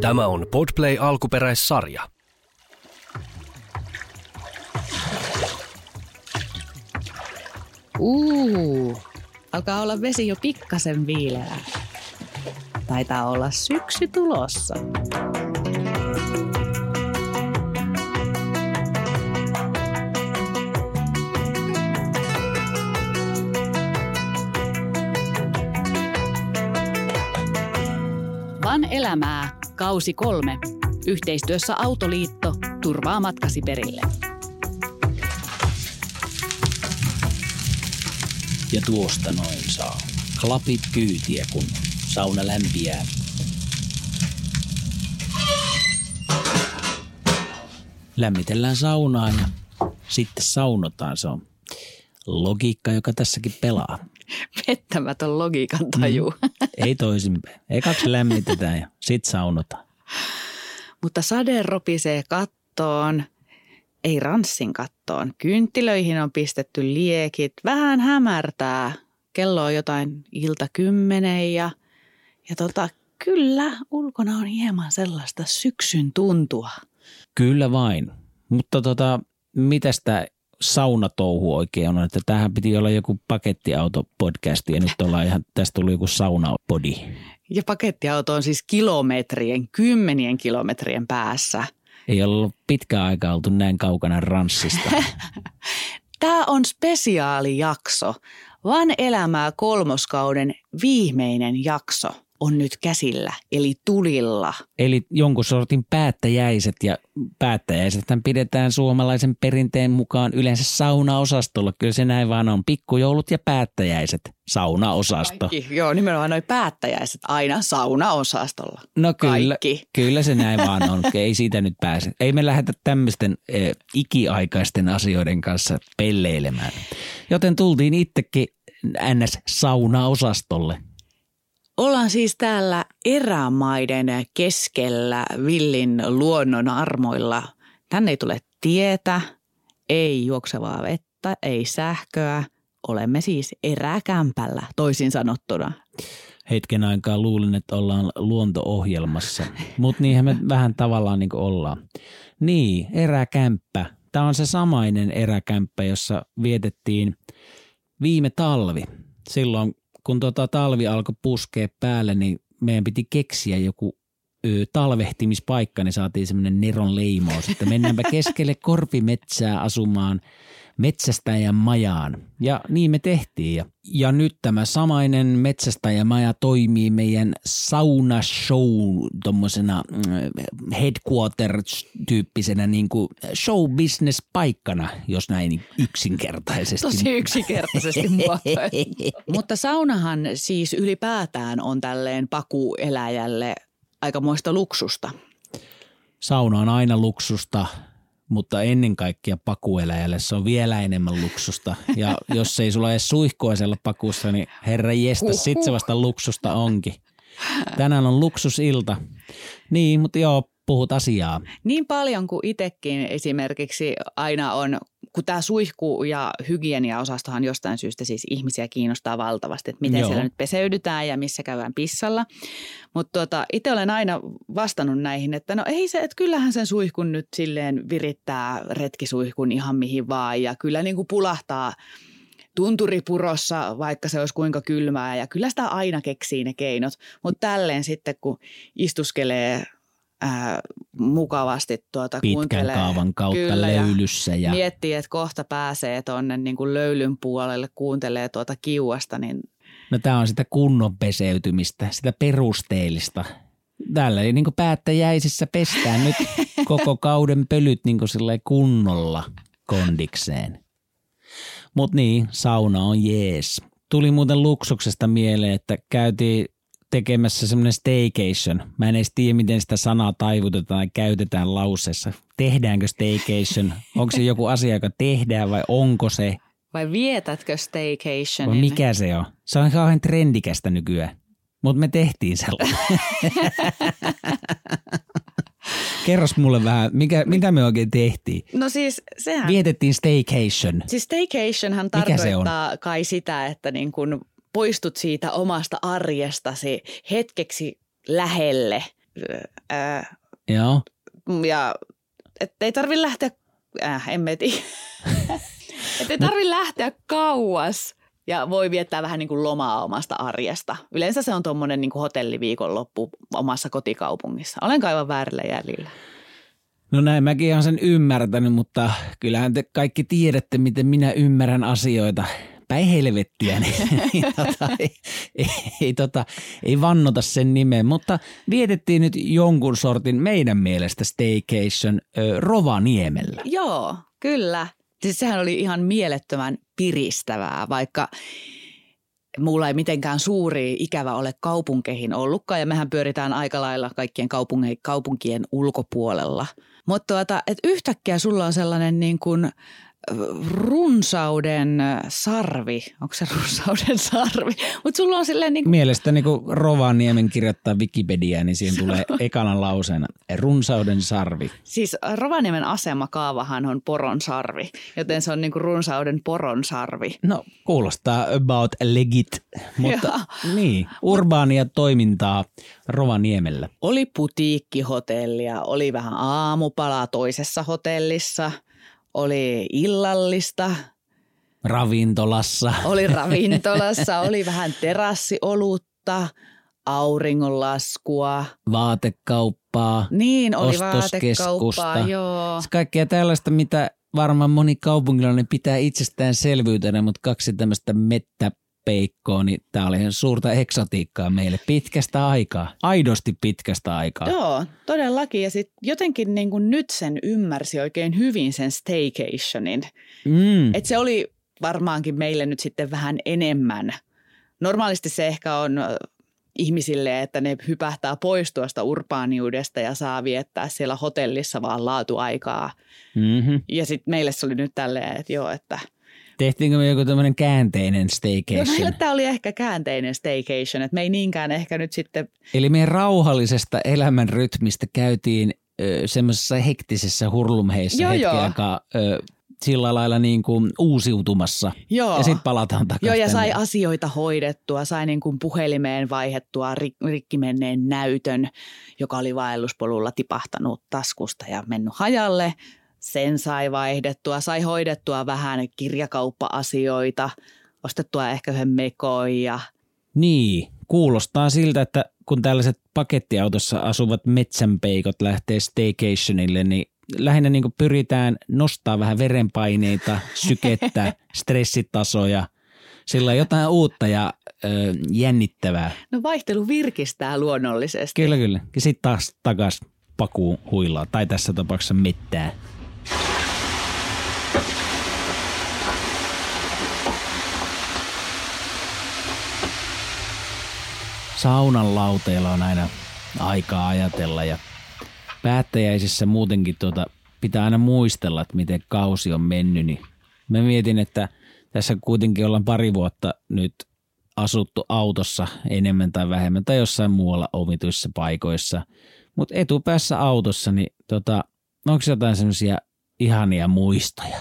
Tämä on Podplay alkuperäissarja. Uu, alkaa olla vesi jo pikkasen viileää. Taitaa olla syksy tulossa. Van elämää, kausi kolme. Yhteistyössä Autoliitto turvaa matkasi perille. Ja tuosta noin saa. Klapit kyytiä, kun sauna lämpiää. Lämmitellään saunaa ja sitten saunotaan. Se on logiikka, joka tässäkin pelaa. Pettämätön logiikan taju. Mm. Ei toisinpäin. Ekaksi lämmitetään ja sitten saunotaan. Mutta sade ropisee kattoon, ei ranssin kattoon. Kynttilöihin on pistetty liekit, vähän hämärtää. Kello on jotain ilta kymmenen ja, ja tota, kyllä ulkona on hieman sellaista syksyn tuntua. Kyllä vain. Mutta tota, mitä sitä saunatouhu oikein on? Että tähän piti olla joku pakettiauto-podcast ja nyt ollaan ihan, tästä tuli joku saunapodi. Ja pakettiauto on siis kilometrien, kymmenien kilometrien päässä. Ei ollut pitkään aikaa oltu näin kaukana ranssista. Tämä on spesiaalijakso. Van elämää kolmoskauden viimeinen jakso on nyt käsillä, eli tulilla. Eli jonkun sortin päättäjäiset ja päättäjäiset pidetään suomalaisen perinteen mukaan yleensä saunaosastolla. Kyllä se näin vaan on. Pikkujoulut ja päättäjäiset, saunaosasto. Kaikki, joo, nimenomaan noin päättäjäiset aina saunaosastolla. No kyllä, Kaikki. kyllä se näin vaan on. Ei siitä nyt pääse. Ei me lähdetä tämmöisten e, ikiaikaisten asioiden kanssa pelleilemään. Joten tultiin itsekin ns. saunaosastolle. Ollaan siis täällä erämaiden keskellä villin luonnon armoilla. Tänne ei tule tietä, ei juoksevaa vettä, ei sähköä. Olemme siis eräkämpällä, toisin sanottuna. Hetken aikaa luulin, että ollaan luonto-ohjelmassa, mutta niinhän me vähän tavallaan niin ollaan. Niin, eräkämppä. Tämä on se samainen eräkämppä, jossa vietettiin viime talvi. Silloin kun tota talvi alkoi puskea päälle, niin meidän piti keksiä joku ö, talvehtimispaikka, niin saatiin semmoinen Neron leimous, että mennäänpä keskelle korpimetsää asumaan metsästäjän majaan. Ja niin me tehtiin. Ja, ja nyt tämä samainen metsästäjän maja toimii meidän sauna show tommosena mm, headquarter-tyyppisenä niin kuin show business paikkana, jos näin yksinkertaisesti. Tosi yksinkertaisesti. Mutta saunahan siis ylipäätään on tälleen pakueläjälle aikamoista luksusta. Sauna on aina luksusta, mutta ennen kaikkea pakueläjälle se on vielä enemmän luksusta. Ja jos ei sulla edes suihkua siellä pakussa, niin herra jestä, sit se vasta luksusta onkin. Tänään on luksusilta. Niin, mutta joo, puhut asiaa. Niin paljon kuin itsekin esimerkiksi aina on, kun tämä suihku- ja hygieniaosastohan jostain syystä siis ihmisiä kiinnostaa valtavasti, että miten Joo. siellä nyt peseydytään ja missä käydään pissalla. Mutta tota, itse olen aina vastannut näihin, että no ei se, että kyllähän sen suihkun nyt silleen virittää retkisuihkun ihan mihin vaan ja kyllä niin kuin pulahtaa tunturipurossa, vaikka se olisi kuinka kylmää ja kyllä sitä aina keksii ne keinot. Mutta tälleen sitten, kun istuskelee ää, mukavasti tuota, Pitkän kuuntelee. kaavan kautta Kyllä, ja löylyssä. Ja... Miettii, että kohta pääsee tuonne niin kuin löylyn puolelle, kuuntelee tuota kiuasta, niin No tämä on sitä kunnon peseytymistä, sitä perusteellista. Täällä ei niin päättäjäisissä pestään nyt koko kauden pölyt niin kunnolla kondikseen. Mutta niin, sauna on jees. Tuli muuten luksuksesta mieleen, että käytiin tekemässä semmoinen staycation. Mä en edes tiedä, miten sitä sanaa taivutetaan ja käytetään lauseessa. Tehdäänkö staycation? Onko se joku asia, joka tehdään vai onko se? vai vietätkö Vai staycationin? mikä se on? Se on kauhean trendikästä nykyään. Mutta me tehtiin sellainen. Kerros mulle vähän, mikä, mitä me oikein tehtiin? No siis sehän, Vietettiin staycation. siis staycationhan tarkoittaa kai sitä, että niin kun poistut siitä omasta arjestasi hetkeksi lähelle Ää, Joo. ja et ei tarvi lähteä, äh, en mä tiedä. et ei tarvi lähteä kauas ja voi viettää vähän niin kuin lomaa omasta arjesta. Yleensä se on tuommoinen niin hotelliviikonloppu omassa kotikaupungissa. Olen aivan väärillä jäljillä. No näin mäkin olen sen ymmärtänyt, mutta kyllähän te kaikki tiedätte, miten minä ymmärrän asioita. Päin helvettiä, niin ei, tota, ei, ei, ei, tota, ei vannota sen nimeen, mutta vietettiin nyt jonkun sortin meidän mielestä staycation ö, Rovaniemellä. Joo, kyllä. Siis sehän oli ihan mielettömän piristävää, vaikka mulla ei mitenkään suuri ikävä ole kaupunkeihin ollutkaan ja mehän pyöritään aika lailla kaikkien kaupunkien ulkopuolella. Mutta tuota, et yhtäkkiä sulla on sellainen niin kuin runsauden sarvi. Onko se runsauden sarvi? Mutta sulla on silleen niin kuin... Mielestäni kun Rovaniemen kirjoittaa Wikipediaa, niin siihen tulee ekana lauseena runsauden sarvi. Siis Rovaniemen asemakaavahan on poron sarvi, joten se on niin kuin runsauden poron sarvi. No kuulostaa about legit, mutta niin, urbaania toimintaa Rovaniemellä. Oli putiikkihotellia, oli vähän aamupalaa toisessa hotellissa – oli illallista. Ravintolassa. Oli ravintolassa, oli vähän terassiolutta, auringonlaskua. Vaatekauppaa. Niin, oli vaatekauppaa, joo. Kaikkea tällaista, mitä varmaan moni kaupunkilainen pitää itsestäänselvyytenä, mutta kaksi tämmöistä mettä peikkoa, niin tämä oli ihan suurta eksotiikkaa meille pitkästä aikaa, aidosti pitkästä aikaa. Joo, todellakin. Ja sitten jotenkin niin kuin nyt sen ymmärsi oikein hyvin sen staycationin. Mm. Että se oli varmaankin meille nyt sitten vähän enemmän. Normaalisti se ehkä on ihmisille, että ne hypähtää pois tuosta urbaaniudesta ja saa viettää siellä hotellissa vaan laatuaikaa. Mm-hmm. Ja sitten meille se oli nyt tälleen, että joo, että – Tehtiinkö me joku tämmöinen käänteinen staycation? No meillä tämä oli ehkä käänteinen staycation, että me ei niinkään ehkä nyt sitten... Eli meidän rauhallisesta elämän rytmistä käytiin semmoisessa hektisessä hurlumheissa hetki joo. aikaa ö, sillä lailla niin kuin uusiutumassa. Joo. Ja sitten palataan takaisin. Joo, ja tänne. sai asioita hoidettua, sai niin kuin puhelimeen vaihettua rik- rikki menneen näytön, joka oli vaelluspolulla tipahtanut taskusta ja mennyt hajalle sen sai vaihdettua, sai hoidettua vähän kirjakauppa-asioita, ostettua ehkä yhden mekoin ja... Niin, kuulostaa siltä, että kun tällaiset pakettiautossa asuvat metsänpeikot lähtee staycationille, niin lähinnä niin pyritään nostaa vähän verenpaineita, sykettä, stressitasoja, sillä jotain uutta ja ö, jännittävää. No vaihtelu virkistää luonnollisesti. Kyllä, kyllä. Ja sitten taas takas pakuun huilaa, tai tässä tapauksessa mettää. Saunan lauteilla on aina aikaa ajatella ja päättäjäisissä muutenkin tuota, pitää aina muistella, että miten kausi on mennyt. Niin mä mietin, että tässä kuitenkin ollaan pari vuotta nyt asuttu autossa enemmän tai vähemmän tai jossain muualla omituissa paikoissa. Mutta etupäässä autossa, niin tota, onko jotain semmoisia ihania muistoja?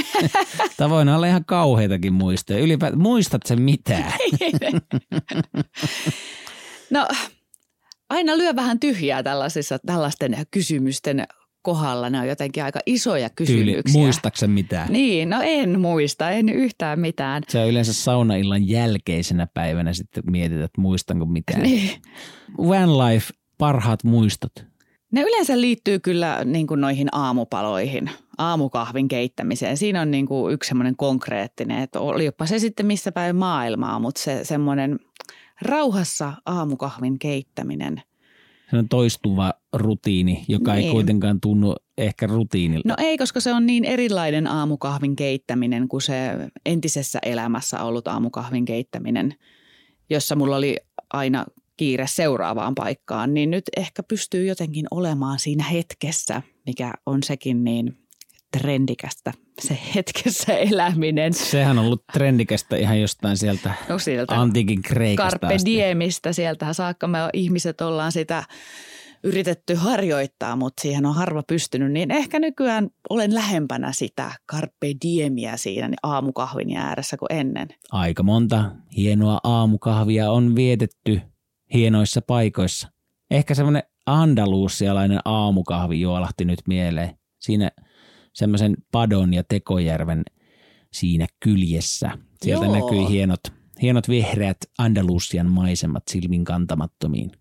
Voi olla ihan kauheitakin muistoja. Ylipäätään, muistat sen mitään? no, aina lyö vähän tyhjää tällaisissa, tällaisten kysymysten kohdalla. Ne on jotenkin aika isoja kysymyksiä. Tyyli, muistaksen mitään? Niin, no en muista, en yhtään mitään. Se on yleensä saunaillan jälkeisenä päivänä sitten mietit, että muistanko mitään. Niin. Van Life, parhaat muistot. Ne yleensä liittyy kyllä niin kuin noihin aamupaloihin, aamukahvin keittämiseen. Siinä on niin kuin yksi semmoinen konkreettinen, että olipa se sitten missä päin maailmaa, mutta se semmoinen rauhassa aamukahvin keittäminen. Se on toistuva rutiini, joka niin. ei kuitenkaan tunnu ehkä rutiinilta. No ei, koska se on niin erilainen aamukahvin keittäminen kuin se entisessä elämässä ollut aamukahvin keittäminen, jossa mulla oli aina kiire seuraavaan paikkaan, niin nyt ehkä pystyy jotenkin olemaan siinä hetkessä, mikä on sekin niin trendikästä, se hetkessä eläminen. Sehän on ollut trendikästä ihan jostain sieltä, no sieltä antiikin Kreikasta Carpe diemistä, sieltä saakka me ihmiset ollaan sitä yritetty harjoittaa, mutta siihen on harva pystynyt, niin ehkä nykyään olen lähempänä sitä carpe diemiä siinä aamukahvin ääressä kuin ennen. Aika monta hienoa aamukahvia on vietetty hienoissa paikoissa. Ehkä semmoinen andalusialainen aamukahvi juolahti nyt mieleen. Siinä semmoisen Padon ja Tekojärven siinä kyljessä. Sieltä Joo. näkyi hienot, hienot vihreät Andalusian maisemat silmin kantamattomiin.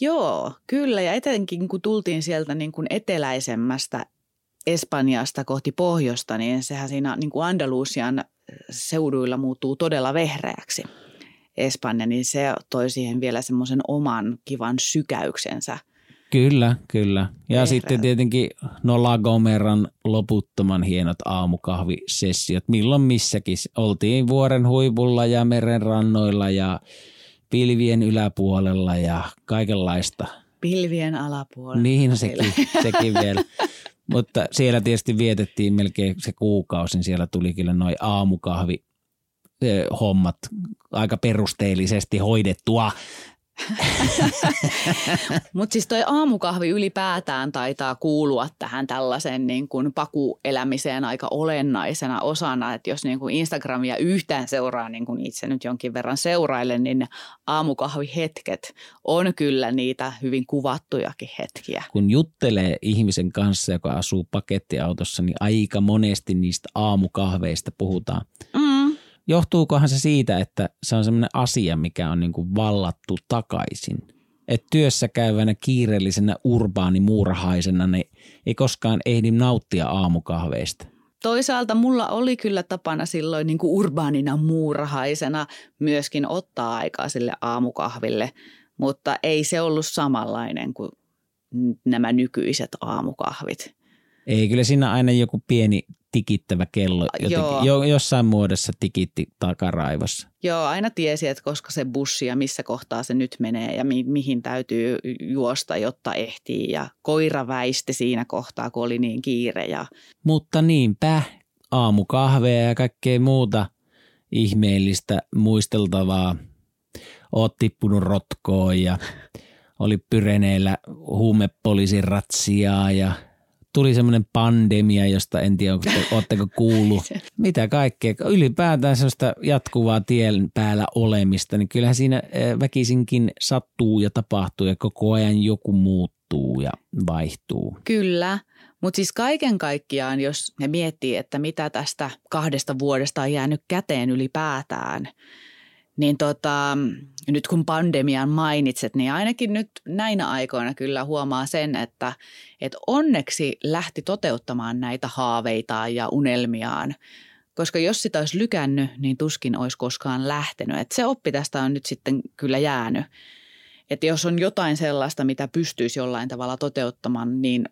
Joo, kyllä. Ja etenkin kun tultiin sieltä niin kuin eteläisemmästä Espanjasta kohti pohjoista, niin sehän siinä niin kuin Andalusian seuduilla muuttuu todella vehreäksi. Espanja, niin se toi siihen vielä semmoisen oman kivan sykäyksensä. Kyllä, kyllä. Ja Vihreät. sitten tietenkin no La Gomeran loputtoman hienot aamukahvisessiot. Milloin missäkin. Oltiin vuoren huipulla ja meren rannoilla ja pilvien yläpuolella ja kaikenlaista. Pilvien alapuolella. Niin sekin, sekin vielä. Mutta siellä tietysti vietettiin melkein se kuukausi, niin siellä tuli kyllä noin aamukahvi hommat aika perusteellisesti hoidettua. Mutta siis toi aamukahvi ylipäätään taitaa kuulua tähän tällaisen niin kuin pakuelämiseen aika olennaisena osana, että jos niin kuin Instagramia yhtään seuraa, niin kuin itse nyt jonkin verran seurailen, niin aamukahvihetket on kyllä niitä hyvin kuvattujakin hetkiä. Kun juttelee ihmisen kanssa, joka asuu pakettiautossa, niin aika monesti niistä aamukahveista puhutaan. Mm. Johtuukohan se siitä, että se on semmoinen asia, mikä on niin kuin vallattu takaisin? Että työssä käyvänä kiireellisenä urbaanimuurahaisena niin ei koskaan ehdi nauttia aamukahveista. Toisaalta mulla oli kyllä tapana silloin niin kuin urbaanina muurahaisena myöskin ottaa aikaa sille aamukahville, mutta ei se ollut samanlainen kuin nämä nykyiset aamukahvit. Ei, kyllä siinä aina joku pieni tikittävä kello jotenkin, Joo. jo, jossain muodossa tikitti takaraivossa. Joo, aina tiesi, että koska se bussi ja missä kohtaa se nyt menee ja mi- mihin täytyy juosta, jotta ehtii. Ja koira väisti siinä kohtaa, kun oli niin kiire. Ja Mutta niinpä, aamukahveja ja kaikkea muuta ihmeellistä muisteltavaa. Oot tippunut rotkoon ja oli Pyreneillä huumepoliisin ratsiaa ja tuli semmoinen pandemia, josta en tiedä, oletteko kuullut. Mitä kaikkea. Ylipäätään sellaista jatkuvaa tien päällä olemista, niin kyllähän siinä eh, väkisinkin sattuu ja tapahtuu ja koko ajan joku muuttuu ja vaihtuu. Kyllä, mutta siis kaiken kaikkiaan, jos ne miettii, että mitä tästä kahdesta vuodesta on jäänyt käteen ylipäätään, niin tota, nyt kun pandemian mainitset, niin ainakin nyt näinä aikoina kyllä huomaa sen, että, että onneksi lähti toteuttamaan näitä haaveitaan ja unelmiaan. Koska jos sitä olisi lykännyt, niin tuskin olisi koskaan lähtenyt. Et se oppi tästä on nyt sitten kyllä jäänyt. Että jos on jotain sellaista, mitä pystyisi jollain tavalla toteuttamaan, niin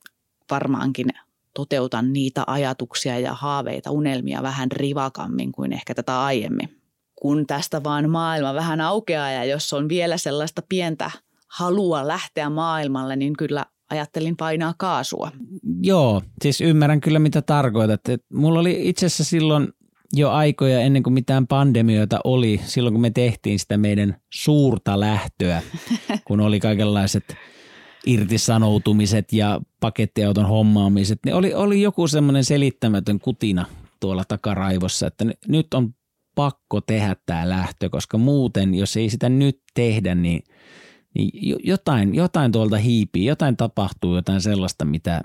varmaankin toteutan niitä ajatuksia ja haaveita, unelmia vähän rivakammin kuin ehkä tätä aiemmin kun tästä vaan maailma vähän aukeaa ja jos on vielä sellaista pientä halua lähteä maailmalle, niin kyllä ajattelin painaa kaasua. Joo, siis ymmärrän kyllä mitä tarkoitat. Et mulla oli itse asiassa silloin jo aikoja ennen kuin mitään pandemioita oli, silloin kun me tehtiin sitä meidän suurta lähtöä, kun oli kaikenlaiset irtisanoutumiset ja pakettiauton hommaamiset, niin oli, oli joku semmoinen selittämätön kutina tuolla takaraivossa, että nyt on pakko tehdä tämä lähtö, koska muuten, jos ei sitä nyt tehdä, niin, niin jo- jotain, jotain tuolta hiipii, jotain tapahtuu, jotain sellaista, mitä,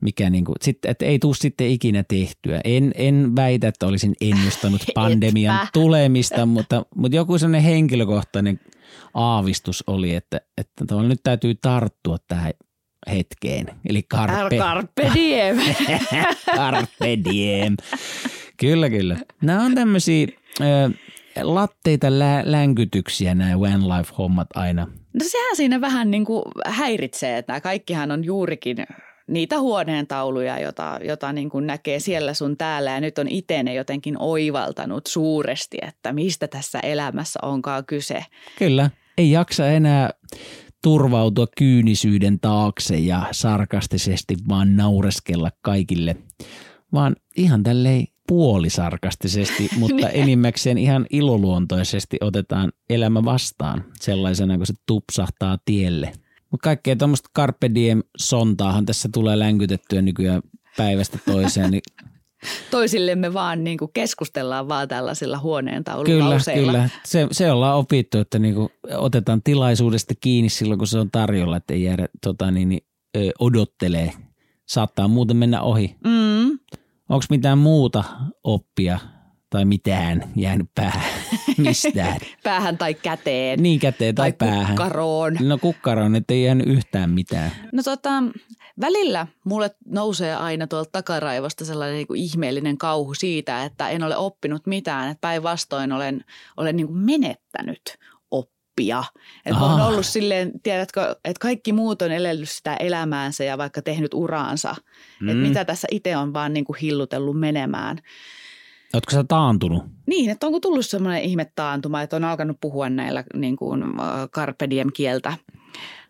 mikä niin kuin, sit, että ei tule sitten ikinä tehtyä. En, en väitä, että olisin ennustanut pandemian Etpä. tulemista, mutta, mutta joku sellainen henkilökohtainen aavistus oli, että, että nyt täytyy tarttua tähän hetkeen. Eli carpe, Carpe diem. carpe diem. Kyllä, kyllä. Nämä on tämmöisiä latteita lä- länkytyksiä nämä One Life-hommat aina. No sehän siinä vähän niin kuin häiritsee, että nämä kaikkihan on juurikin niitä huoneen tauluja, jota, jota niin kuin näkee siellä sun täällä ja nyt on itse ne jotenkin oivaltanut suuresti, että mistä tässä elämässä onkaan kyse. Kyllä, ei jaksa enää turvautua kyynisyyden taakse ja sarkastisesti vaan naureskella kaikille, vaan ihan tälleen puolisarkastisesti, mutta enimmäkseen ihan iloluontoisesti otetaan elämä vastaan sellaisena, kun se tupsahtaa tielle. Mutta kaikkea tuommoista Carpe Diem sontaahan tässä tulee länkytettyä nykyään päivästä toiseen, niin Toisillemme vaan niin kuin keskustellaan vaan tällaisilla huoneen Kyllä, lauseilla. kyllä. Se, se ollaan opittu, että niinku otetaan tilaisuudesta kiinni silloin, kun se on tarjolla, että ei jäädä tota, niin, niin, odottelee. Saattaa muuten mennä ohi. Mm. Onko mitään muuta oppia tai mitään jäänyt päähän mistään? Päähän tai käteen. niin käteen tai, tai päähän. kukkaroon. No kukkaroon, ettei jäänyt yhtään mitään. No tota, välillä mulle nousee aina tuolta takaraivosta sellainen niin kuin ihmeellinen kauhu siitä, että en ole oppinut mitään. Että päinvastoin olen, olen niin kuin menettänyt oppia. Oon Aa. ollut silleen, tiedätkö, että kaikki muut on elellyt sitä elämäänsä ja vaikka tehnyt uraansa. Mm. Että mitä tässä itse on vaan niin kuin hillutellut menemään. Oletko sä taantunut? Niin, että onko tullut semmoinen ihmettaantuma, että on alkanut puhua näillä niin kuin, äh, carpe diem kieltä.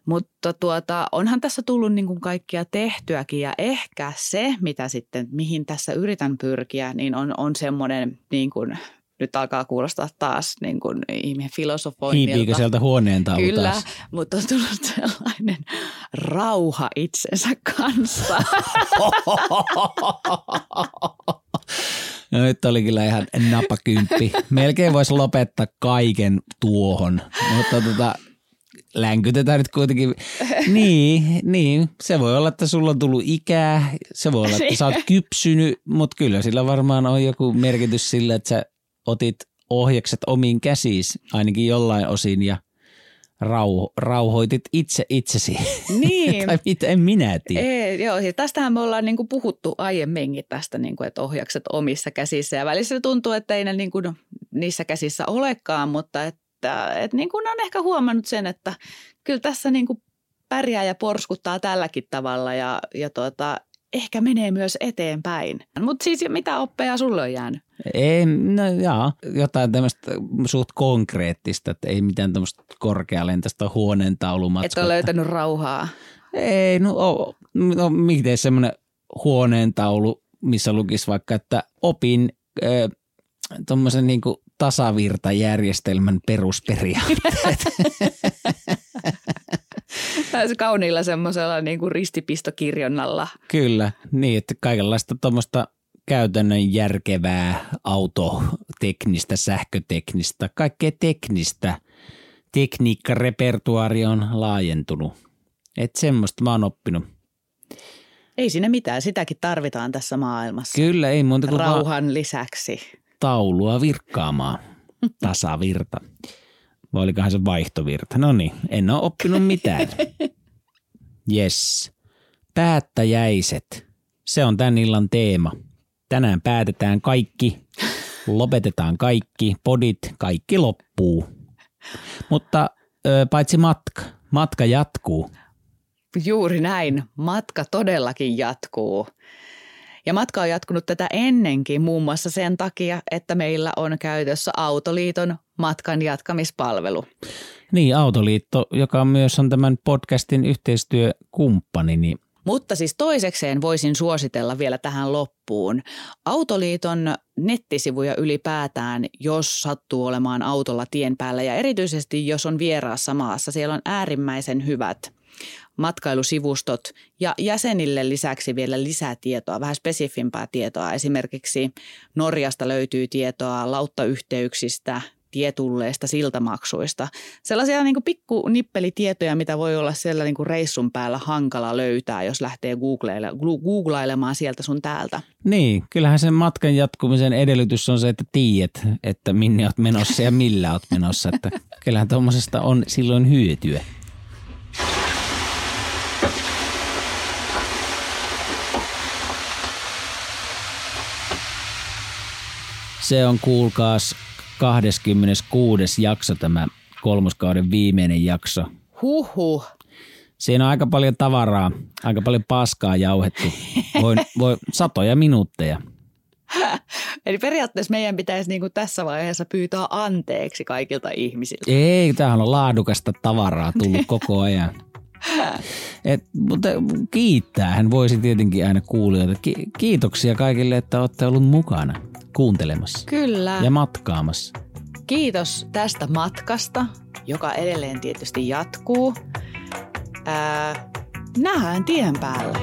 Mutta tuota, onhan tässä tullut niin kuin kaikkia tehtyäkin ja ehkä se, mitä sitten, mihin tässä yritän pyrkiä, niin on, on semmoinen niin kuin, nyt alkaa kuulostaa taas niin kuin ihmeen filosofoinnilta. Hiipiikö sieltä huoneen Kyllä, taas? mutta on tullut sellainen rauha itsensä kanssa. No nyt oli kyllä ihan napakymppi. Melkein voisi lopettaa kaiken tuohon, mutta tota, länkytetään nyt kuitenkin. Niin, niin, se voi olla, että sulla on tullut ikää, se voi olla, että sä oot kypsynyt, mutta kyllä sillä varmaan on joku merkitys sillä, että sä otit ohjakset omiin käsiis ainakin jollain osin ja rauho, rauhoitit itse itsesi. Niin. tai mitä, en minä tiedä. Ei, joo, siis tästähän me ollaan niin kuin puhuttu aiemminkin tästä, niin kuin, että ohjakset omissa käsissä. Ja välissä tuntuu, että ei ne niin kuin niissä käsissä olekaan, mutta että, että niin kuin on ehkä huomannut sen, että kyllä tässä niin kuin pärjää ja porskuttaa tälläkin tavalla ja, ja tuota, ehkä menee myös eteenpäin. Mutta siis mitä oppeja sulle on jäänyt? Ei, no jaa, jotain tämmöistä suht konkreettista, että ei mitään tämmöistä korkealentoista huoneen taulumatskua. Että on löytänyt rauhaa. Ei, no, o, no miten semmoinen huoneen taulu, missä lukisi vaikka, että opin äh, tuommoisen niin tasavirtajärjestelmän perusperiaatteet. Täysin kauniilla semmoisella niin kuin ristipistokirjonnalla. Kyllä, niin että kaikenlaista tuommoista käytännön järkevää autoteknistä, sähköteknistä, kaikkea teknistä. Tekniikkarepertuaari on laajentunut. Että semmoista mä oon oppinut. Ei siinä mitään, sitäkin tarvitaan tässä maailmassa. Kyllä, ei muuta kuin Rauhan lisäksi. taulua virkkaamaan. Tasavirta. Vai olikohan se vaihtovirta? No niin, en ole oppinut mitään. Yes. Päättäjäiset. Se on tämän illan teema. Tänään päätetään kaikki, lopetetaan kaikki, podit, kaikki loppuu. Mutta ö, paitsi matka, matka jatkuu. Juuri näin. Matka todellakin jatkuu. Ja matka on jatkunut tätä ennenkin muun muassa sen takia, että meillä on käytössä Autoliiton matkan jatkamispalvelu. Niin, Autoliitto, joka myös on tämän podcastin yhteistyökumppani, niin Mutta siis toisekseen voisin suositella vielä tähän loppuun Autoliiton nettisivuja ylipäätään, jos sattuu olemaan autolla tien päällä ja erityisesti jos on vieraassa maassa. Siellä on äärimmäisen hyvät matkailusivustot ja jäsenille lisäksi vielä lisää tietoa, vähän spesifimpää tietoa. Esimerkiksi Norjasta löytyy tietoa lauttayhteyksistä, tietulleista, siltamaksuista. Sellaisia niin kuin pikku nippelitietoja, mitä voi olla siellä niin kuin reissun päällä hankala löytää, jos lähtee googlailemaan sieltä sun täältä. Niin, kyllähän sen matkan jatkumisen edellytys on se, että tiedät, että minne olet menossa ja millä olet menossa. Että kyllähän tuommoisesta on silloin hyötyä. Se on kuulkaas 26. jakso tämä kolmoskauden viimeinen jakso. Huhhuh. Siinä on aika paljon tavaraa, aika paljon paskaa jauhettu. Voi, voi satoja minuutteja. Eli periaatteessa meidän pitäisi niin kuin tässä vaiheessa pyytää anteeksi kaikilta ihmisiltä. Ei, tämähän on laadukasta tavaraa tullut koko ajan. Et, mutta kiittää hän voisi tietenkin aina kuulijoita. Ki- kiitoksia kaikille, että olette ollut mukana kuuntelemassa Kyllä. ja matkaamassa. Kiitos tästä matkasta, joka edelleen tietysti jatkuu. Ää, nähdään tien päällä.